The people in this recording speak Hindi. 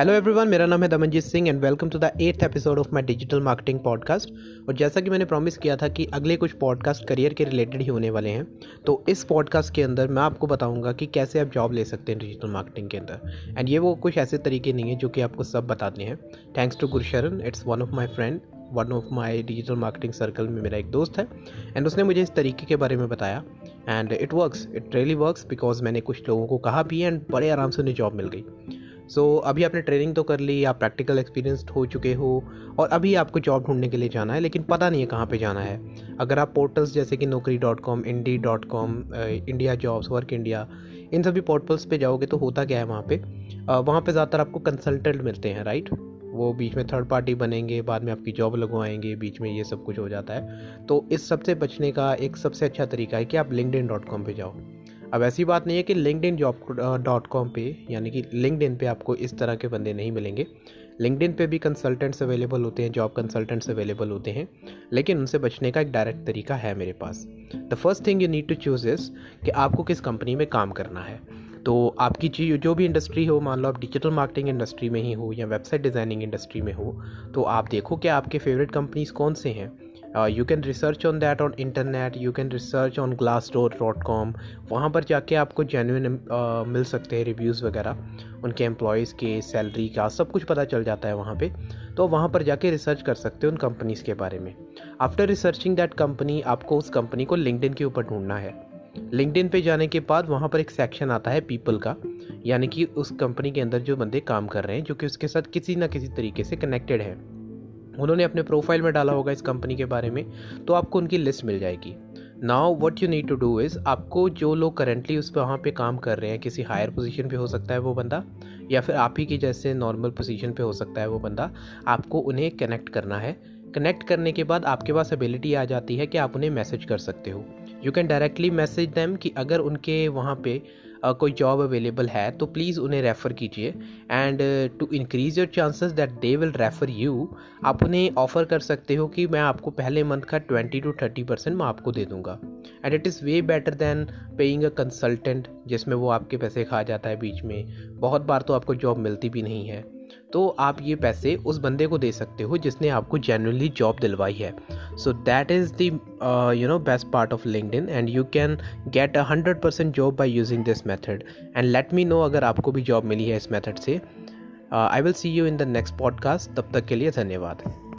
हेलो एवरीवन मेरा नाम है Damanjeet Singh and welcome to the eighth episode of my digital marketing podcast और जैसा कि मैंने प्रॉमिस किया था कि अगले कुछ पॉडकास्ट करियर के रिलेटेड ही होने वाले हैं तो इस पॉडकास्ट के अंदर मैं आपको बताऊँगा कि कैसे आप जॉब ले सकते हैं डिजिटल मार्केटिंग के अंदर. एंड ये वो कुछ ऐसे तरीके नहीं है जो कि आपको सब बताते हैं. Thanks to Gursharan it's one of my friend one of my digital marketing circle में मेरा एक दोस्त है एंड उसने मुझे इस तरीके के बारे में बताया. And it works it really works because मैंने कुछ लोगों को कहा भी एंड बड़े आराम से उन्हें जॉब मिल गई. सो so, अभी आपने ट्रेनिंग तो कर ली आप प्रैक्टिकल एक्सपीरियंसड हो चुके हो और अभी आपको जॉब ढूँढने के लिए जाना है लेकिन पता नहीं है कहाँ पे जाना है। अगर आप पोर्टल्स जैसे कि Naukri dot com Indeed dot com India jobs work India इन सभी पोर्टल्स पे जाओगे तो होता क्या है वहाँ पे? वहाँ पे ज़्यादातर आपको कंसल्टेंट मिलते हैं राइट वो बीच में थर्ड पार्टी बनेंगे बाद में आपकी जॉब लगवाएँगे बीच में ये सब कुछ हो जाता है। तो इस सबसे बचने का एक सबसे अच्छा तरीका है कि आप लिंकड डॉट कॉम पर जाओ। अब ऐसी बात नहीं है कि LinkedIn job dot com पर यानी कि लिंकड पर आपको इस तरह के बंदे नहीं मिलेंगे। लिंकड इन पर भी कंसल्टेंट्स अवेलेबल होते हैं जॉब कंसल्टेंट्स अवेलेबल होते हैं, लेकिन उनसे बचने का एक डायरेक्ट तरीका है मेरे पास। The first thing you need to choose इस कि आपको किस कंपनी में काम करना है। तो आपकी चीज़ जो भी इंडस्ट्री हो, मान लो आप डिजिटल मार्केटिंग इंडस्ट्री में ही हो या वेबसाइट डिज़ाइनिंग इंडस्ट्री में हो तो आप देखो कि आपके फेवरेट कंपनीज़ कौन से हैं। Research on that on internet you can research on Glassdoor dot com वहाँ पर जाके आपको जेन्यून uh, मिल सकते हैं रिव्यूज़ वगैरह उनके एम्प्लॉयज़ के सैलरी का सब कुछ पता चल जाता है वहाँ पे। तो वहाँ पर जाके रिसर्च कर सकते हो उन कंपनीज़ के बारे में। आफ्टर रिसर्चिंग दैट कंपनी आपको उस कंपनी को लिंकडिन के ऊपर ढूंढना है। लिंकडिन पे जाने के बाद वहाँ पर एक सेक्शन आता है पीपल का यानी कि उस कंपनी के अंदर जो बंदे काम कर रहे हैं जो कि उसके साथ किसी ना किसी तरीके से कनेक्टेड है। उन्होंने अपने प्रोफ़ाइल में डाला होगा इस कंपनी के बारे में तो आपको उनकी लिस्ट मिल जाएगी। Now what you need to do is आपको जो लोग करेंटली उस पर वहाँ पे काम कर रहे हैं, किसी हायर पोजीशन पे हो सकता है वो बंदा, या फिर आप ही की जैसे नॉर्मल पोजीशन पे हो सकता है वो बंदा, आपको उन्हें कनेक्ट करना है। कनेक्ट करने के बाद आपके पास एबिलिटी आ जाती है कि आप उन्हें मैसेज कर सकते हो। You can directly message them कि अगर उनके वहाँ पे कोई जॉब अवेलेबल है तो प्लीज़ उन्हें रेफ़र कीजिए। And to increase your chances that they will refer you आप उन्हें ऑफ़र कर सकते हो कि मैं आपको पहले मंथ का ट्वेंटी टू थर्टी परसेंट मैं आपको दे दूँगा। And it is way better than paying a consultant जिसमें वो आपके पैसे खा जाता है बीच में। बहुत बार तो आपको जॉब मिलती भी नहीं है। तो आप ये पैसे उस बंदे को दे सकते हो जिसने आपको जेनरली जॉब दिलवाई है। So that is the you know best part of LinkedIn and you can get a hundred percent job by using this method and let me know अगर आपको भी जॉब मिली है इस मैथड से। I will see you in the next podcast तब तक के लिए धन्यवाद।